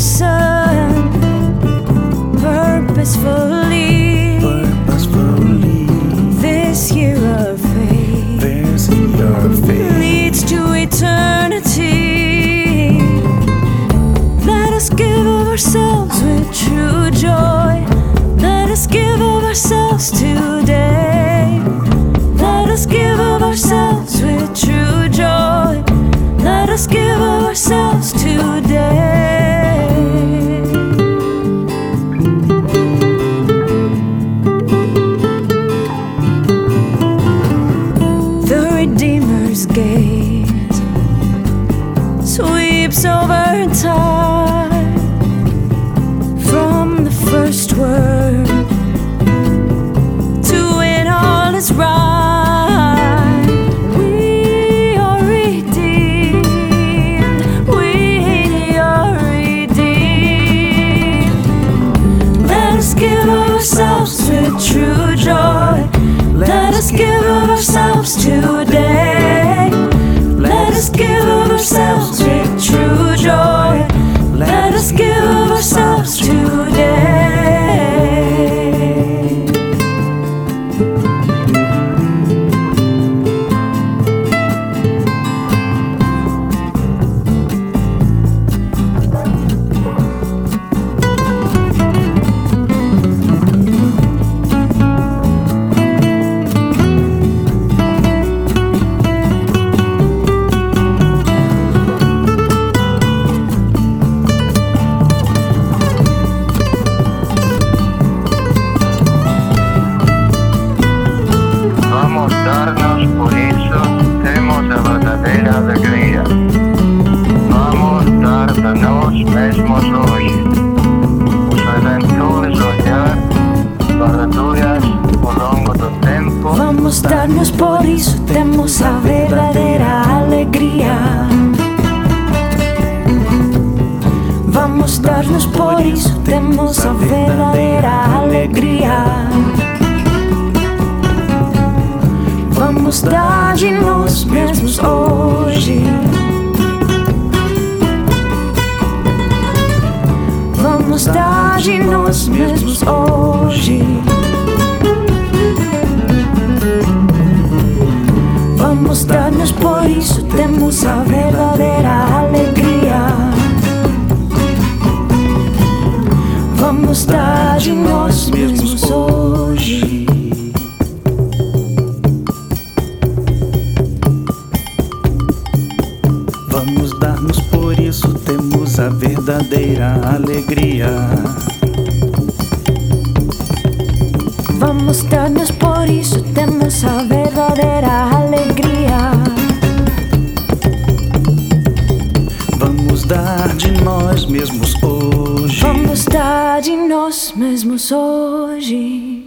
sun. Purposeful slips over time from the first word to when all is right. We are redeemed. We are redeemed. Let us give ourselves with true joy. Let us give ourselves to. verdadeira alegria. Vamos dar-nos por isso, temos a verdadeira alegria. Vamos dar de nós mesmos hoje. Vamos dar de nós mesmos hoje. Vamos dar-nos por isso temos a verdadeira alegria. Vamos dar de nós mesmos hoje. Vamos dar-nos, por isso temos a verdadeira alegria. Vamos dar-nos, por isso temos a verdadeira de nós mesmos hoje.